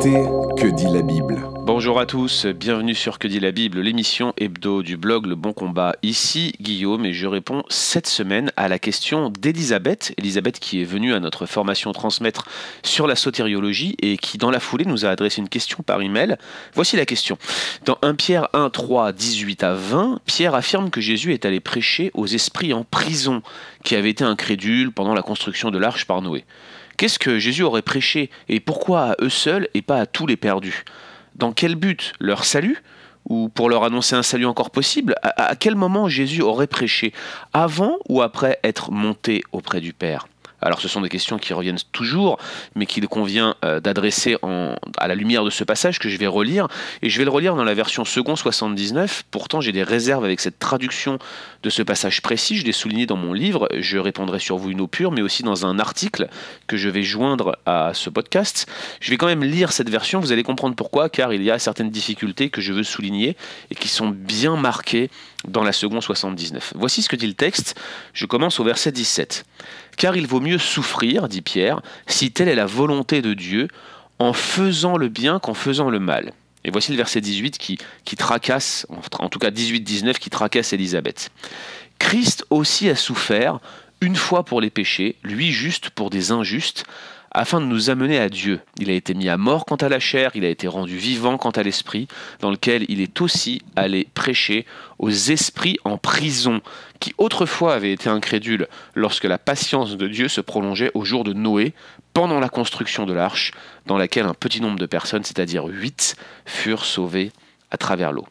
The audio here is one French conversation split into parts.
Que dit la Bible Bonjour à tous, bienvenue sur Que dit la Bible, l'émission hebdo du blog Le Bon Combat. Ici Guillaume et je réponds cette semaine à la question d'Elisabeth. Elisabeth qui est venue à notre formation transmettre sur la sotériologie et qui dans la foulée nous a adressé une question par email. Voici la question. Dans 1 Pierre 1, 3, 18 à 20, Pierre affirme que Jésus est allé prêcher aux esprits en prison qui avaient été incrédules pendant la construction de l'arche par Noé. Qu'est-ce que Jésus aurait prêché et pourquoi à eux seuls et pas à tous les perdus? Dans quel but? Leur salut? Ou pour leur annoncer un salut encore possible? À, quel moment Jésus aurait prêché? Avant ou après être monté auprès du Père? Alors ce sont des questions qui reviennent toujours, mais qu'il convient euh, d'adresser à la lumière de ce passage que je vais relire. Et je vais le relire dans la version second 79. Pourtant j'ai des réserves avec cette traduction de ce passage précis. Je l'ai souligné dans mon livre. Je répondrai sur vous une eau pure, mais aussi dans un article que je vais joindre à ce podcast. Je vais quand même lire cette version. Vous allez comprendre pourquoi, car il y a certaines difficultés que je veux souligner et qui sont bien marquées dans la seconde 79. Voici ce que dit le texte. Je commence au verset 17. Car il vaut mieux souffrir, dit Pierre, si telle est la volonté de Dieu, en faisant le bien qu'en faisant le mal. Et voici le verset 18 qui, qui tracasse, en tout cas 18-19, qui tracasse Élisabeth. Christ aussi a souffert une fois pour les péchés, lui juste pour des injustes, afin de nous amener à Dieu. Il a été mis à mort quant à la chair, il a été rendu vivant quant à l'esprit, dans lequel il est aussi allé prêcher aux esprits en prison, qui autrefois avaient été incrédules lorsque la patience de Dieu se prolongeait au jour de Noé, pendant la construction de l'arche, dans laquelle un petit nombre de personnes, c'est-à-dire huit, furent sauvées à travers l'eau.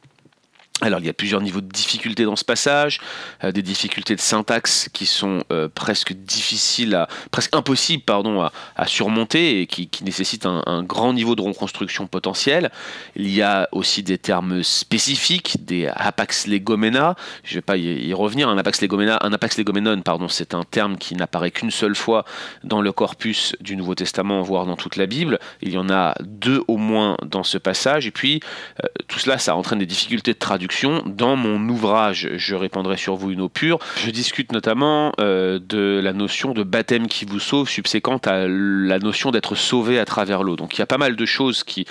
Alors il y a plusieurs niveaux de difficulté dans ce passage, euh, des difficultés de syntaxe qui sont euh, presque difficiles, à, presque impossibles pardon, à, surmonter et qui, nécessitent un, grand niveau de reconstruction potentielle. Il y a aussi des termes spécifiques, des apax legomena, je ne vais pas y, revenir, un apax legomena, un legomenon, pardon, c'est un terme qui n'apparaît qu'une seule fois dans le corpus du Nouveau Testament, voire dans toute la Bible. Il y en a deux au moins dans ce passage, et puis euh, tout cela, ça entraîne des difficultés de traduction dans mon ouvrage, je répandrai sur vous une eau pure. Je discute notamment euh, de la notion de baptême qui vous sauve, subséquente à la notion d'être sauvé à travers l'eau. Donc il y a pas mal de choses qui,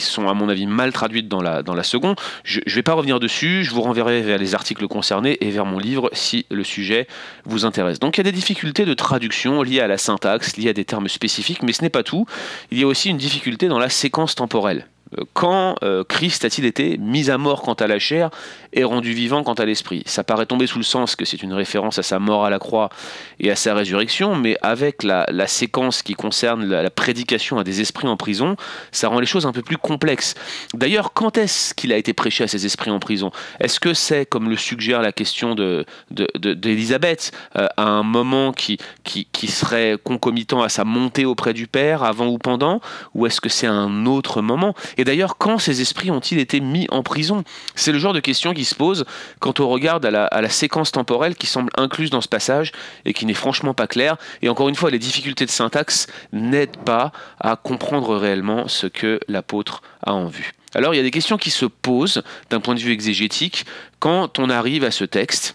sont à mon avis mal traduites dans la, dans la seconde. Je ne vais pas revenir dessus, je vous renverrai vers les articles concernés et vers mon livre si le sujet vous intéresse. Donc il y a des difficultés de traduction liées à la syntaxe, liées à des termes spécifiques, mais ce n'est pas tout. Il y a aussi une difficulté dans la séquence temporelle. Quand euh, Christ a-t-il été mis à mort quant à la chair et rendu vivant quant à l'esprit? Ça paraît tomber sous le sens que c'est une référence à sa mort à la croix et à sa résurrection, mais avec la, séquence qui concerne la, prédication à des esprits en prison, ça rend les choses un peu plus complexes. D'ailleurs, quand est-ce qu'il a été prêché à ces esprits en prison? Est-ce que c'est, comme le suggère la question d'Élisabeth, euh, à un moment qui serait concomitant à sa montée auprès du Père, avant ou pendant? Ou est-ce que c'est un autre moment? Et d'ailleurs, quand ces esprits ont-ils été mis en prison? C'est le genre de question qui se pose quand on regarde à la, séquence temporelle qui semble incluse dans ce passage et qui n'est franchement pas claire. Et encore une fois, les difficultés de syntaxe n'aident pas à comprendre réellement ce que l'apôtre a en vue. Alors il y a des questions qui se posent d'un point de vue exégétique quand on arrive à ce texte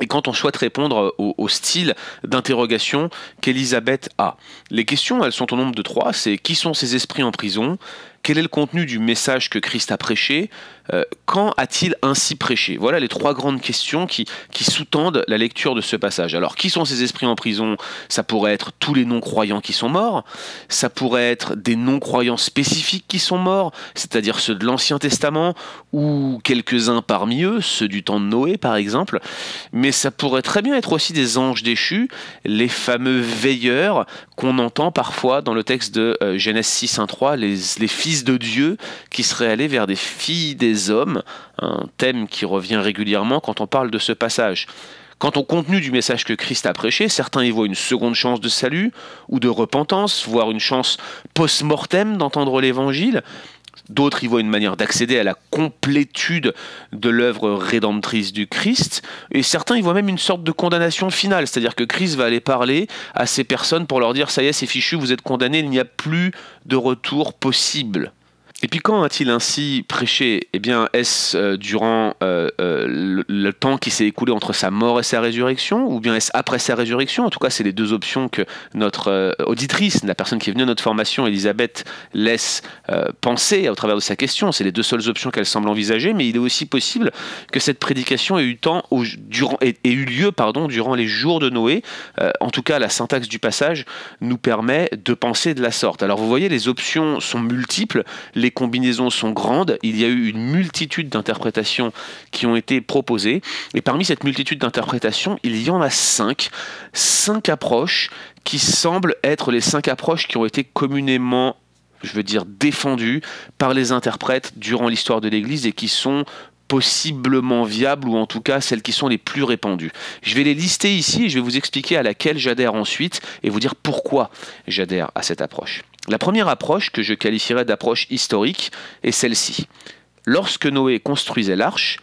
et quand on souhaite répondre au, style d'interrogation qu'Elisabeth a. Les questions, elles sont au nombre de trois. C'est qui sont ces esprits en prison? Quel est le contenu du message que Christ a prêché euh, Quand a-t-il ainsi prêché? Voilà les trois grandes questions qui, qui sous-tendent la lecture de ce passage. Alors, qui sont ces esprits en prison? Ça pourrait être tous les non-croyants qui sont morts, ça pourrait être des non-croyants spécifiques qui sont morts, c'est-à-dire ceux de l'Ancien Testament, ou quelques-uns parmi eux, ceux du temps de Noé par exemple, mais ça pourrait très bien être aussi des anges déchus, les fameux veilleurs qu'on entend parfois dans le texte de euh, Genèse 6, 1, 3, les, les fils de Dieu qui serait allé vers des filles des hommes, un thème qui revient régulièrement quand on parle de ce passage. Quant au contenu du message que Christ a prêché, certains y voient une seconde chance de salut ou de repentance, voire une chance post-mortem d'entendre l'évangile. D'autres y voient une manière d'accéder à la complétude de l'œuvre rédemptrice du Christ. Et certains y voient même une sorte de condamnation finale, c'est-à-dire que Christ va aller parler à ces personnes pour leur dire ça y est, c'est fichu, vous êtes condamnés, il n'y a plus de retour possible. Et puis quand a-t-il ainsi prêché? Eh bien, est-ce euh, durant euh, euh, le, temps qui s'est écoulé entre sa mort et sa résurrection, ou bien est-ce après sa résurrection? En tout cas, c'est les deux options que notre auditrice, la personne qui est venue à notre formation, Elisabeth, laisse penser au travers de sa question. C'est les deux seules options qu'elle semble envisager, mais il est aussi possible que cette prédication ait eu, lieu pardon, durant les jours de Noé. en tout cas, la syntaxe du passage nous permet de penser de la sorte. Alors vous voyez, les options sont multiples, les combinaisons sont grandes, il y a eu une multitude d'interprétations qui ont été proposées, et parmi cette multitude d'interprétations, il y en a cinq, cinq approches qui semblent être les cinq approches qui ont été communément je veux dire défendues par les interprètes durant l'histoire de l'Église et qui sont possiblement viables ou en tout cas celles qui sont les plus répandues. Je vais les lister ici et je vais vous expliquer à laquelle j'adhère ensuite et vous dire pourquoi j'adhère à cette approche. La première approche que je qualifierais d'approche historique est celle-ci. Lorsque Noé construisait l'arche,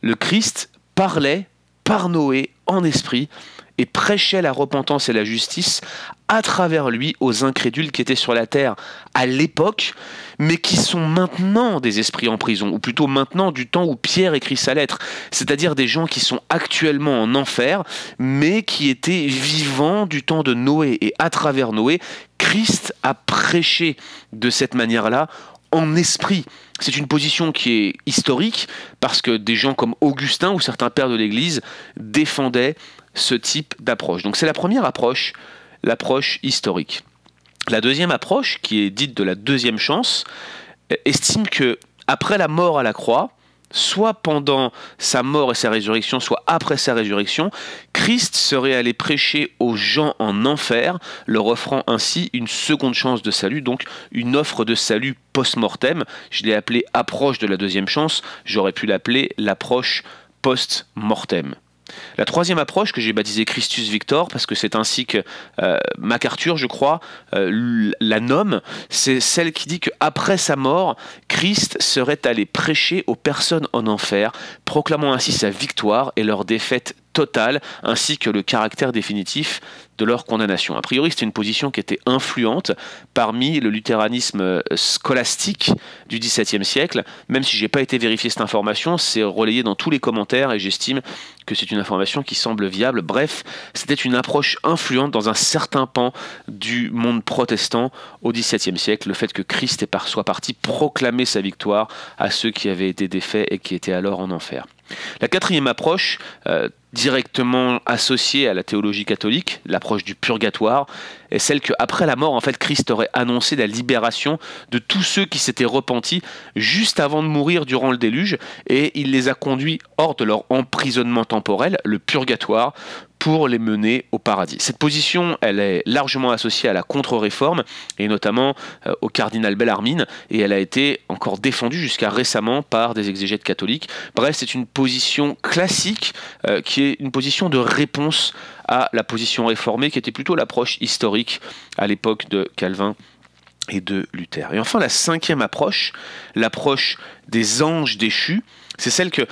le Christ parlait par Noé en esprit et prêchait la repentance et la justice à travers lui aux incrédules qui étaient sur la terre à l'époque, mais qui sont maintenant des esprits en prison, ou plutôt maintenant du temps où Pierre écrit sa lettre, c'est-à-dire des gens qui sont actuellement en enfer, mais qui étaient vivants du temps de Noé, et à travers Noé, Christ a prêché de cette manière-là en esprit. C'est une position qui est historique parce que des gens comme Augustin ou certains pères de l'Église défendaient ce type d'approche. Donc c'est la première approche, l'approche historique. La deuxième approche, qui est dite de la deuxième chance, estime que après la mort à la croix, soit pendant sa mort et sa résurrection, soit après sa résurrection, Christ serait allé prêcher aux gens en enfer, leur offrant ainsi une seconde chance de salut, donc une offre de salut post-mortem. Je l'ai appelé approche de la deuxième chance, j'aurais pu l'appeler l'approche post-mortem. La troisième approche que j'ai baptisée Christus Victor, parce que c'est ainsi que euh, MacArthur, je crois, euh, la nomme, c'est celle qui dit qu'après sa mort, Christ serait allé prêcher aux personnes en enfer, proclamant ainsi sa victoire et leur défaite totale, ainsi que le caractère définitif de leur condamnation. A priori, c'était une position qui était influente parmi le luthéranisme euh, scolastique du XVIIe siècle. Même si j'ai pas été vérifié cette information, c'est relayé dans tous les commentaires et j'estime que c'est une information qui semble viable. Bref, c'était une approche influente dans un certain pan du monde protestant au XVIIe siècle, le fait que Christ soit parti proclamer sa victoire à ceux qui avaient été défaits et qui étaient alors en enfer. La quatrième approche, euh, directement associée à la théologie catholique, l'approche du purgatoire, est celle qu'après la mort, en fait, Christ aurait annoncé la libération de tous ceux qui s'étaient repentis juste avant de mourir durant le déluge, et il les a conduits hors de leur emprisonnement temporel, le purgatoire, pour les mener au paradis. Cette position, elle est largement associée à la contre-réforme et notamment euh, au cardinal Bellarmine et elle a été encore défendue jusqu'à récemment par des exégètes catholiques. Bref, c'est une position classique euh, qui est une position de réponse à la position réformée qui était plutôt l'approche historique à l'époque de Calvin et de Luther. Et enfin, la cinquième approche, l'approche des anges déchus, c'est celle que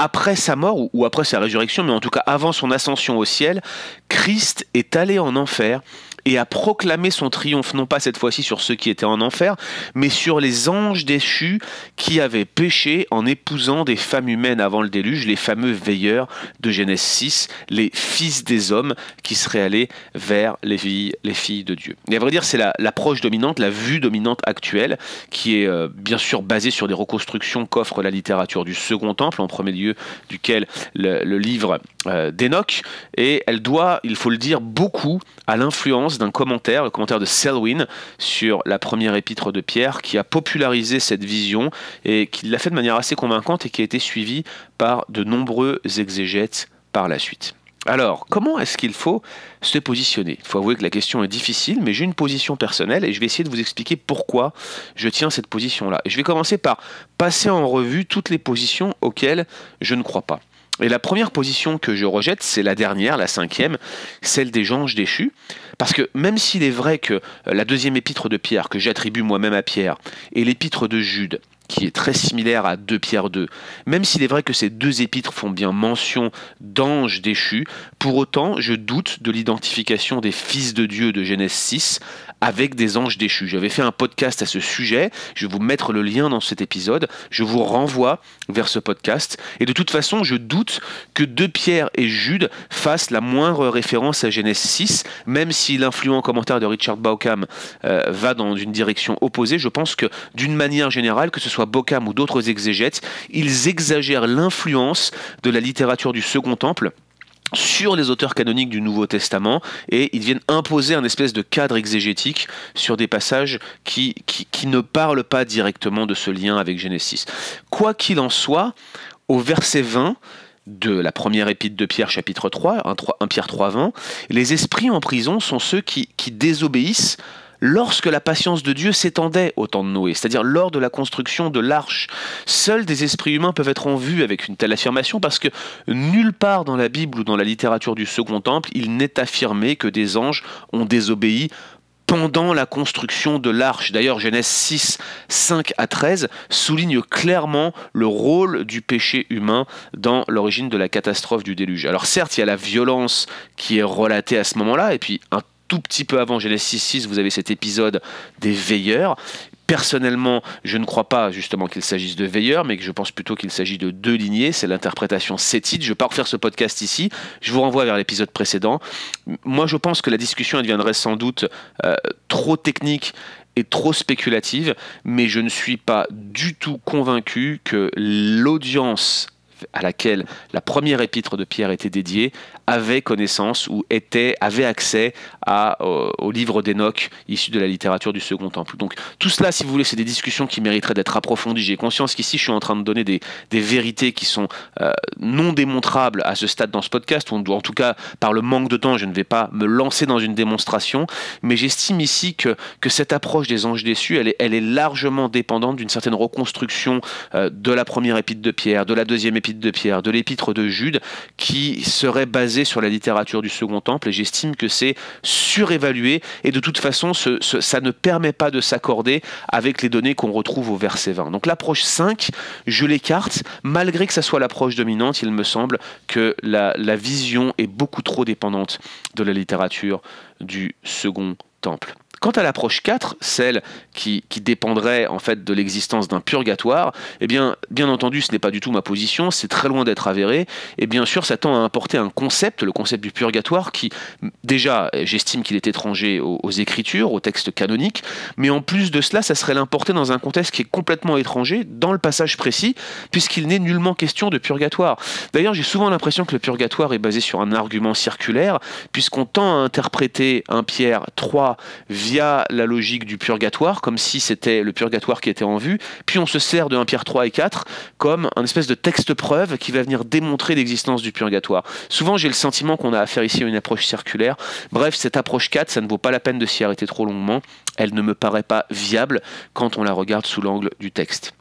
après sa mort ou après sa résurrection, mais en tout cas avant son ascension au ciel, Christ est allé en enfer et a proclamé son triomphe, non pas cette fois-ci sur ceux qui étaient en enfer, mais sur les anges déchus qui avaient péché en épousant des femmes humaines avant le déluge, les fameux veilleurs de Genèse 6, les fils des hommes qui seraient allés vers les filles, les filles de Dieu. Et à vrai dire, c'est l'approche dominante, la vue dominante actuelle, qui est euh, bien sûr basée sur des reconstructions qu'offre la littérature du Second Temple, en premier lieu duquel le, livre euh, d'Enoch, et elle doit, il faut le dire, beaucoup à l'influence d'un commentaire, le commentaire de Selwyn sur la première épître de Pierre, qui a popularisé cette vision et qui l'a fait de manière assez convaincante et qui a été suivi par de nombreux exégètes par la suite. Alors, comment est-ce qu'il faut se positionner? Il faut avouer que la question est difficile, mais j'ai une position personnelle et je vais essayer de vous expliquer pourquoi je tiens cette position-là. Je vais commencer par passer en revue toutes les positions auxquelles je ne crois pas. Et la première position que je rejette, c'est la dernière, la cinquième, celle des anges déchus. Parce que même s'il est vrai que la deuxième épître de Pierre, que j'attribue moi-même à Pierre, et l'épître de Jude, qui est très similaire à 2 Pierre 2. Même s'il est vrai que ces deux épîtres font bien mention d'anges déchus, pour autant, je doute de l'identification des fils de Dieu de Genèse 6 avec des anges déchus. J'avais fait un podcast à ce sujet, je vais vous mettre le lien dans cet épisode, je vous renvoie vers ce podcast, et de toute façon, je doute que 2 Pierre et Jude fassent la moindre référence à Genèse 6, même si l'influent commentaire de Richard Bauckham euh, va dans une direction opposée, je pense que d'une manière générale, que ce soit Bauckham ou d'autres exégètes, ils exagèrent l'influence de la littérature du Second Temple sur les auteurs canoniques du Nouveau Testament et ils viennent imposer un espèce de cadre exégétique sur des passages qui, ne parlent pas directement de ce lien avec Genesis. Quoi qu'il en soit, au verset 20, de la première épître de Pierre chapitre 3, 1, Pierre 3, 20, les esprits en prison sont ceux qui désobéissent lorsque la patience de Dieu s'étendait au temps de Noé, c'est-à-dire lors de la construction de l'arche. Seuls des esprits humains peuvent être en vue avec une telle affirmation parce que nulle part dans la Bible ou dans la littérature du Second Temple, il n'est affirmé que des anges ont désobéi pendant la construction de l'arche. D'ailleurs, Genèse 6, 5 à 13 souligne clairement le rôle du péché humain dans l'origine de la catastrophe du déluge. Alors certes, il y a la violence qui est relatée à ce moment-là, et puis un tout petit peu avant Genesis 6, vous avez cet épisode des veilleurs. Personnellement, je ne crois pas justement qu'il s'agisse de veilleurs, mais que je pense plutôt qu'il s'agit de deux lignées. C'est l'interprétation sétite. Je ne vais pas refaire ce podcast ici. Je vous renvoie vers l'épisode précédent. Moi, je pense que la discussion deviendrait sans doute euh, trop technique et trop spéculative, mais je ne suis pas du tout convaincu que l'audience à laquelle la première épître de Pierre était dédiée avait connaissance ou était, avait accès à, euh, au livre d'Enoch issu de la littérature du Second Temple. Donc tout cela, si vous voulez, c'est des discussions qui mériteraient d'être approfondies. J'ai conscience qu'ici, je suis en train de donner des, des vérités qui sont euh, non démontrables à ce stade dans ce podcast, ou en tout cas, par le manque de temps, je ne vais pas me lancer dans une démonstration, mais j'estime ici que, que cette approche des anges déçus, elle est, elle est largement dépendante d'une certaine reconstruction euh, de la première épître de Pierre, de la deuxième épître de Pierre, de l'épître de Jude, qui serait basée sur la littérature du Second Temple, et j'estime que c'est surévalué, et de toute façon, ça ne permet pas de s'accorder avec les données qu'on retrouve au verset 20. Donc l'approche 5, je l'écarte, malgré que ça soit l'approche dominante, il me semble que la vision est beaucoup trop dépendante de la littérature du Second Temple. Quant à l'approche 4, celle qui, dépendrait en fait de l'existence d'un purgatoire, eh bien, bien entendu, ce n'est pas du tout ma position, c'est très loin d'être avéré, et bien sûr, ça tend à importer un concept, le concept du purgatoire, qui, déjà, j'estime qu'il est étranger aux, aux, écritures, aux textes canoniques, mais en plus de cela, ça serait l'importer dans un contexte qui est complètement étranger, dans le passage précis, puisqu'il n'est nullement question de purgatoire. D'ailleurs, j'ai souvent l'impression que le purgatoire est basé sur un argument circulaire, puisqu'on tend à interpréter un Pierre 3 via la logique du purgatoire, comme si c'était le purgatoire qui était en vue, puis on se sert de 1 Pierre 3 et 4 comme un espèce de texte preuve qui va venir démontrer l'existence du purgatoire. Souvent j'ai le sentiment qu'on a affaire ici à une approche circulaire. Bref, cette approche 4, ça ne vaut pas la peine de s'y arrêter trop longuement. Elle ne me paraît pas viable quand on la regarde sous l'angle du texte.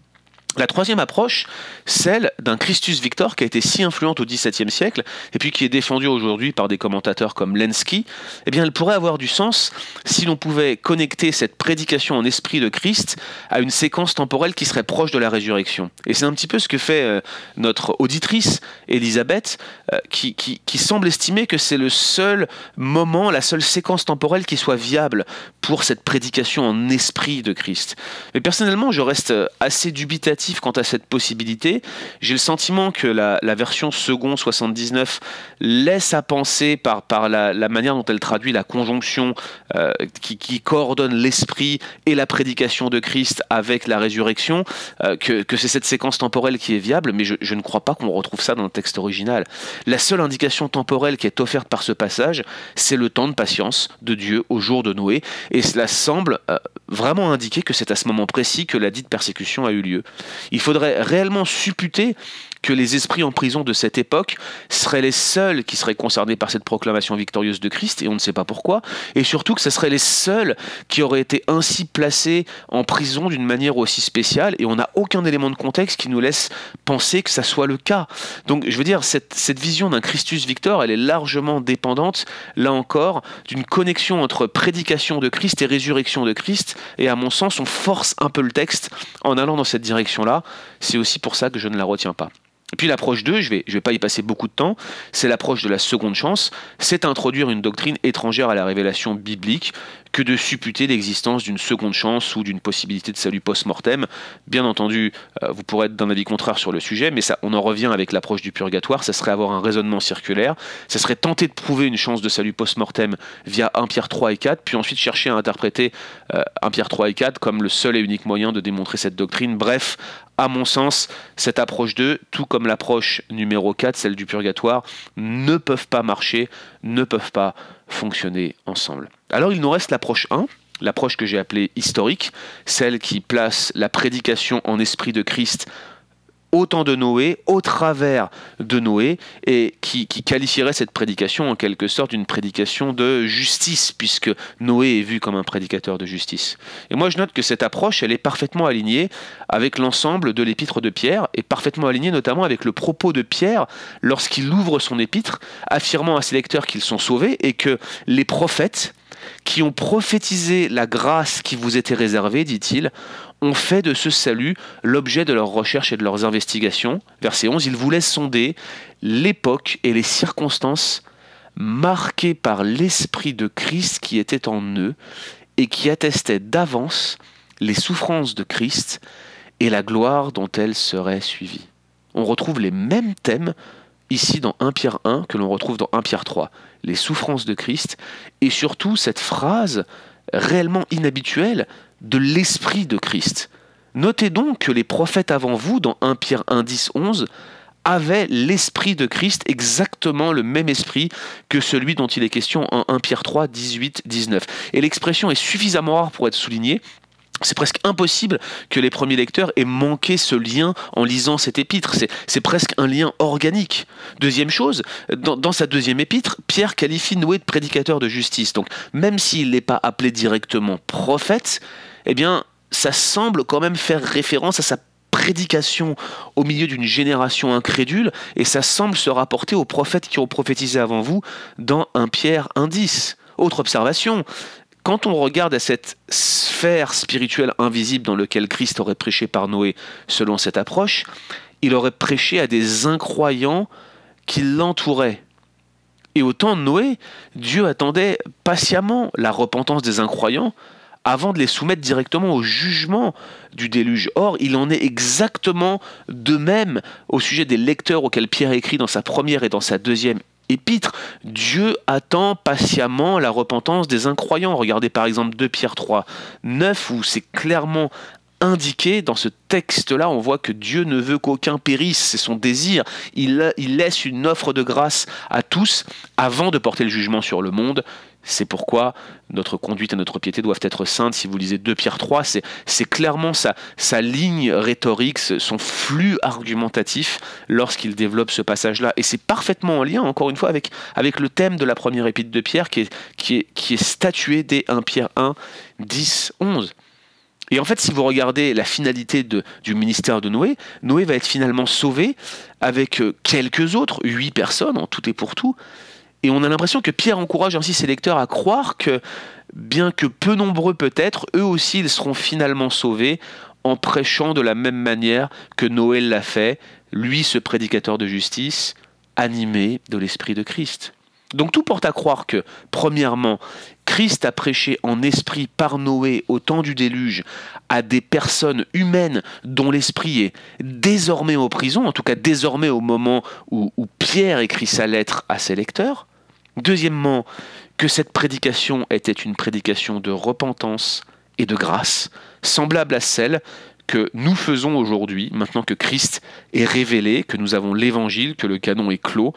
La troisième approche, celle d'un Christus Victor qui a été si influente au XVIIe siècle et puis qui est défendue aujourd'hui par des commentateurs comme Lenski, eh bien elle pourrait avoir du sens si l'on pouvait connecter cette prédication en esprit de Christ à une séquence temporelle qui serait proche de la résurrection. Et c'est un petit peu ce que fait euh, notre auditrice Elisabeth, euh, qui, qui, semble estimer que c'est le seul moment, la seule séquence temporelle qui soit viable pour cette prédication en esprit de Christ. Mais personnellement, je reste assez dubitatif quant à cette possibilité. J'ai le sentiment que la, version second 79 laisse à penser par, par la, manière dont elle traduit la conjonction euh, qui, coordonne l'esprit et la prédication de Christ avec la résurrection, euh, que, c'est cette séquence temporelle qui est viable, mais je, ne crois pas qu'on retrouve ça dans le texte original. La seule indication temporelle qui est offerte par ce passage, c'est le temps de patience de Dieu au jour de Noé, et cela semble euh, vraiment indiquer que c'est à ce moment précis que la dite persécution a eu lieu. Il faudrait réellement supputer que les esprits en prison de cette époque seraient les seuls qui seraient concernés par cette proclamation victorieuse de Christ, et on ne sait pas pourquoi, et surtout que ce seraient les seuls qui auraient été ainsi placés en prison d'une manière aussi spéciale, et on n'a aucun élément de contexte qui nous laisse penser que ça soit le cas. Donc je veux dire, cette, cette vision d'un Christus Victor, elle est largement dépendante, là encore, d'une connexion entre prédication de Christ et résurrection de Christ, et à mon sens, on force un peu le texte en allant dans cette direction-là. C'est aussi pour ça que je ne la retiens pas. Puis l'approche 2, je je vais pas y passer beaucoup de temps, c'est l'approche de la seconde chance, c'est introduire une doctrine étrangère à la révélation biblique que de supputer l'existence d'une seconde chance ou d'une possibilité de salut post-mortem. Bien entendu, euh, vous pourrez être d'un avis contraire sur le sujet, mais on en revient avec l'approche du purgatoire, ça serait avoir un raisonnement circulaire, ça serait tenter de prouver une chance de salut post-mortem via 1 Pierre 3 et 4, puis ensuite chercher à interpréter 1 euh, Pierre 3 et 4 comme le seul et unique moyen de démontrer cette doctrine. Bref, à mon sens, cette approche 2, tout comme l'approche numéro 4, celle du purgatoire, ne peuvent pas marcher, ne peuvent pas fonctionner ensemble. Alors il nous reste l'approche 1, l'approche que j'ai appelée historique, celle qui place la prédication en esprit de Christ au temps de Noé, au travers de Noé, et qui, qualifierait cette prédication en quelque sorte d'une prédication de justice, puisque Noé est vu comme un prédicateur de justice. Et moi je note que cette approche, elle est parfaitement alignée avec l'ensemble de l'épître de Pierre, et parfaitement alignée notamment avec le propos de Pierre lorsqu'il ouvre son épître, affirmant à ses lecteurs qu'ils sont sauvés, et que les prophètes, qui ont prophétisé la grâce qui vous était réservée, dit-il, ont fait de ce salut l'objet de leurs recherches et de leurs investigations. Verset 11, ils voulaient sonder l'époque et les circonstances marquées par l'Esprit de Christ qui était en eux et qui attestaient d'avance les souffrances de Christ et la gloire dont elles seraient suivies. On retrouve les mêmes thèmes ici dans 1 Pierre 1 que l'on retrouve dans 1 Pierre 3, les souffrances de Christ, et surtout cette phrase réellement inhabituelle de l'esprit de Christ. Notez donc que les prophètes avant vous, dans 1 Pierre 1, 10, 11, avaient l'esprit de Christ, exactement le même esprit que celui dont il est question en 1 Pierre 3, 18, 19. Et l'expression est suffisamment rare pour être soulignée c'est presque impossible que les premiers lecteurs aient manqué ce lien en lisant cet épître. C'est presque un lien organique. Deuxième chose, dans, sa deuxième épître, Pierre qualifie Noé de prédicateur de justice. Donc même s'il n'est pas appelé directement prophète, eh bien ça semble quand même faire référence à sa prédication au milieu d'une génération incrédule, et ça semble se rapporter aux prophètes qui ont prophétisé avant vous dans un Pierre indice. Autre observation, quand on regarde à cette sphère spirituelle invisible dans laquelle Christ aurait prêché par Noé selon cette approche, il aurait prêché à des incroyants qui l'entouraient. Et au temps de Noé, Dieu attendait patiemment la repentance des incroyants avant de les soumettre directement au jugement du déluge. Or, il en est exactement de même au sujet des lecteurs auxquels Pierre écrit dans sa première et dans sa deuxième épître, Dieu attend patiemment la repentance des incroyants. Regardez par exemple 2 Pierre 3, 9, où c'est clairement indiqué dans ce texte-là, on voit que Dieu ne veut qu'aucun périsse, c'est son désir. Il, laisse une offre de grâce à tous avant de porter le jugement sur le monde. C'est pourquoi notre conduite et notre piété doivent être saintes. Si vous lisez 2 Pierre 3, c'est clairement sa, ligne rhétorique, son flux argumentatif lorsqu'il développe ce passage-là. Et c'est parfaitement en lien, encore une fois, avec, le thème de la première épître de Pierre qui est, statué dès 1 Pierre 1, 10, 11. Et en fait, si vous regardez la finalité du ministère de Noé, Noé va être finalement sauvé avec euh, quelques autres, huit personnes en tout et pour tout, et on a l'impression que Pierre encourage ainsi ses lecteurs à croire que, bien que peu nombreux peut-être, eux aussi ils seront finalement sauvés en prêchant de la même manière que Noël l'a fait, lui ce prédicateur de justice, animé de l'Esprit de Christ. Donc tout porte à croire que, premièrement, Christ a prêché en esprit par Noé au temps du déluge à des personnes humaines dont l'esprit est désormais en prison, en tout cas désormais au moment où, où Pierre écrit sa lettre à ses lecteurs. Deuxièmement, que cette prédication était une prédication de repentance et de grâce, semblable à celle que nous faisons aujourd'hui, maintenant que Christ est révélé, que nous avons l'évangile, que le canon est clos,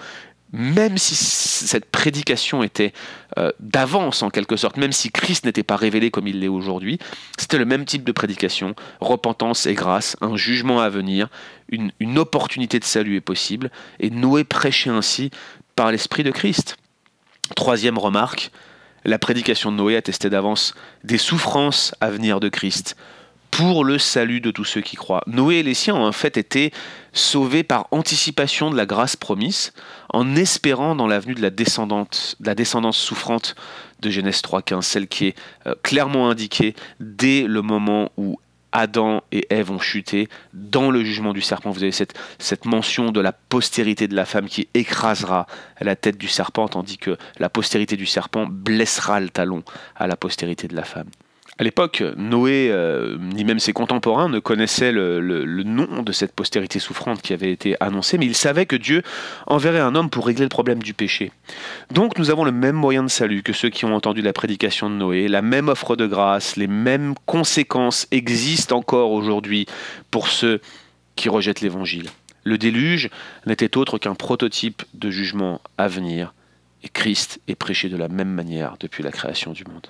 même si cette prédication était euh, d'avance en quelque sorte, même si Christ n'était pas révélé comme il l'est aujourd'hui, c'était le même type de prédication, repentance et grâce, un jugement à venir, une, une opportunité de salut est possible, et Noé prêchait ainsi par l'Esprit de Christ. Troisième remarque, la prédication de Noé attestait d'avance des souffrances à venir de Christ pour le salut de tous ceux qui croient. Noé et les siens ont en fait été sauvés par anticipation de la grâce promise, en espérant dans l'avenue de la, de la descendance souffrante de Genèse 3.15, celle qui est euh, clairement indiquée dès le moment où Adam et Ève ont chuté dans le jugement du serpent. Vous avez cette, mention de la postérité de la femme qui écrasera la tête du serpent, tandis que la postérité du serpent blessera le talon à la postérité de la femme. À l'époque, Noé, euh, ni même ses contemporains, ne connaissaient le, nom de cette postérité souffrante qui avait été annoncée, mais ils savaient que Dieu enverrait un homme pour régler le problème du péché. Donc nous avons le même moyen de salut que ceux qui ont entendu la prédication de Noé, la même offre de grâce, les mêmes conséquences existent encore aujourd'hui pour ceux qui rejettent l'Évangile. Le déluge n'était autre qu'un prototype de jugement à venir, et Christ est prêché de la même manière depuis la création du monde.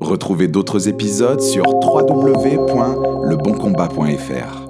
Retrouvez d'autres épisodes sur www.leboncombat.fr.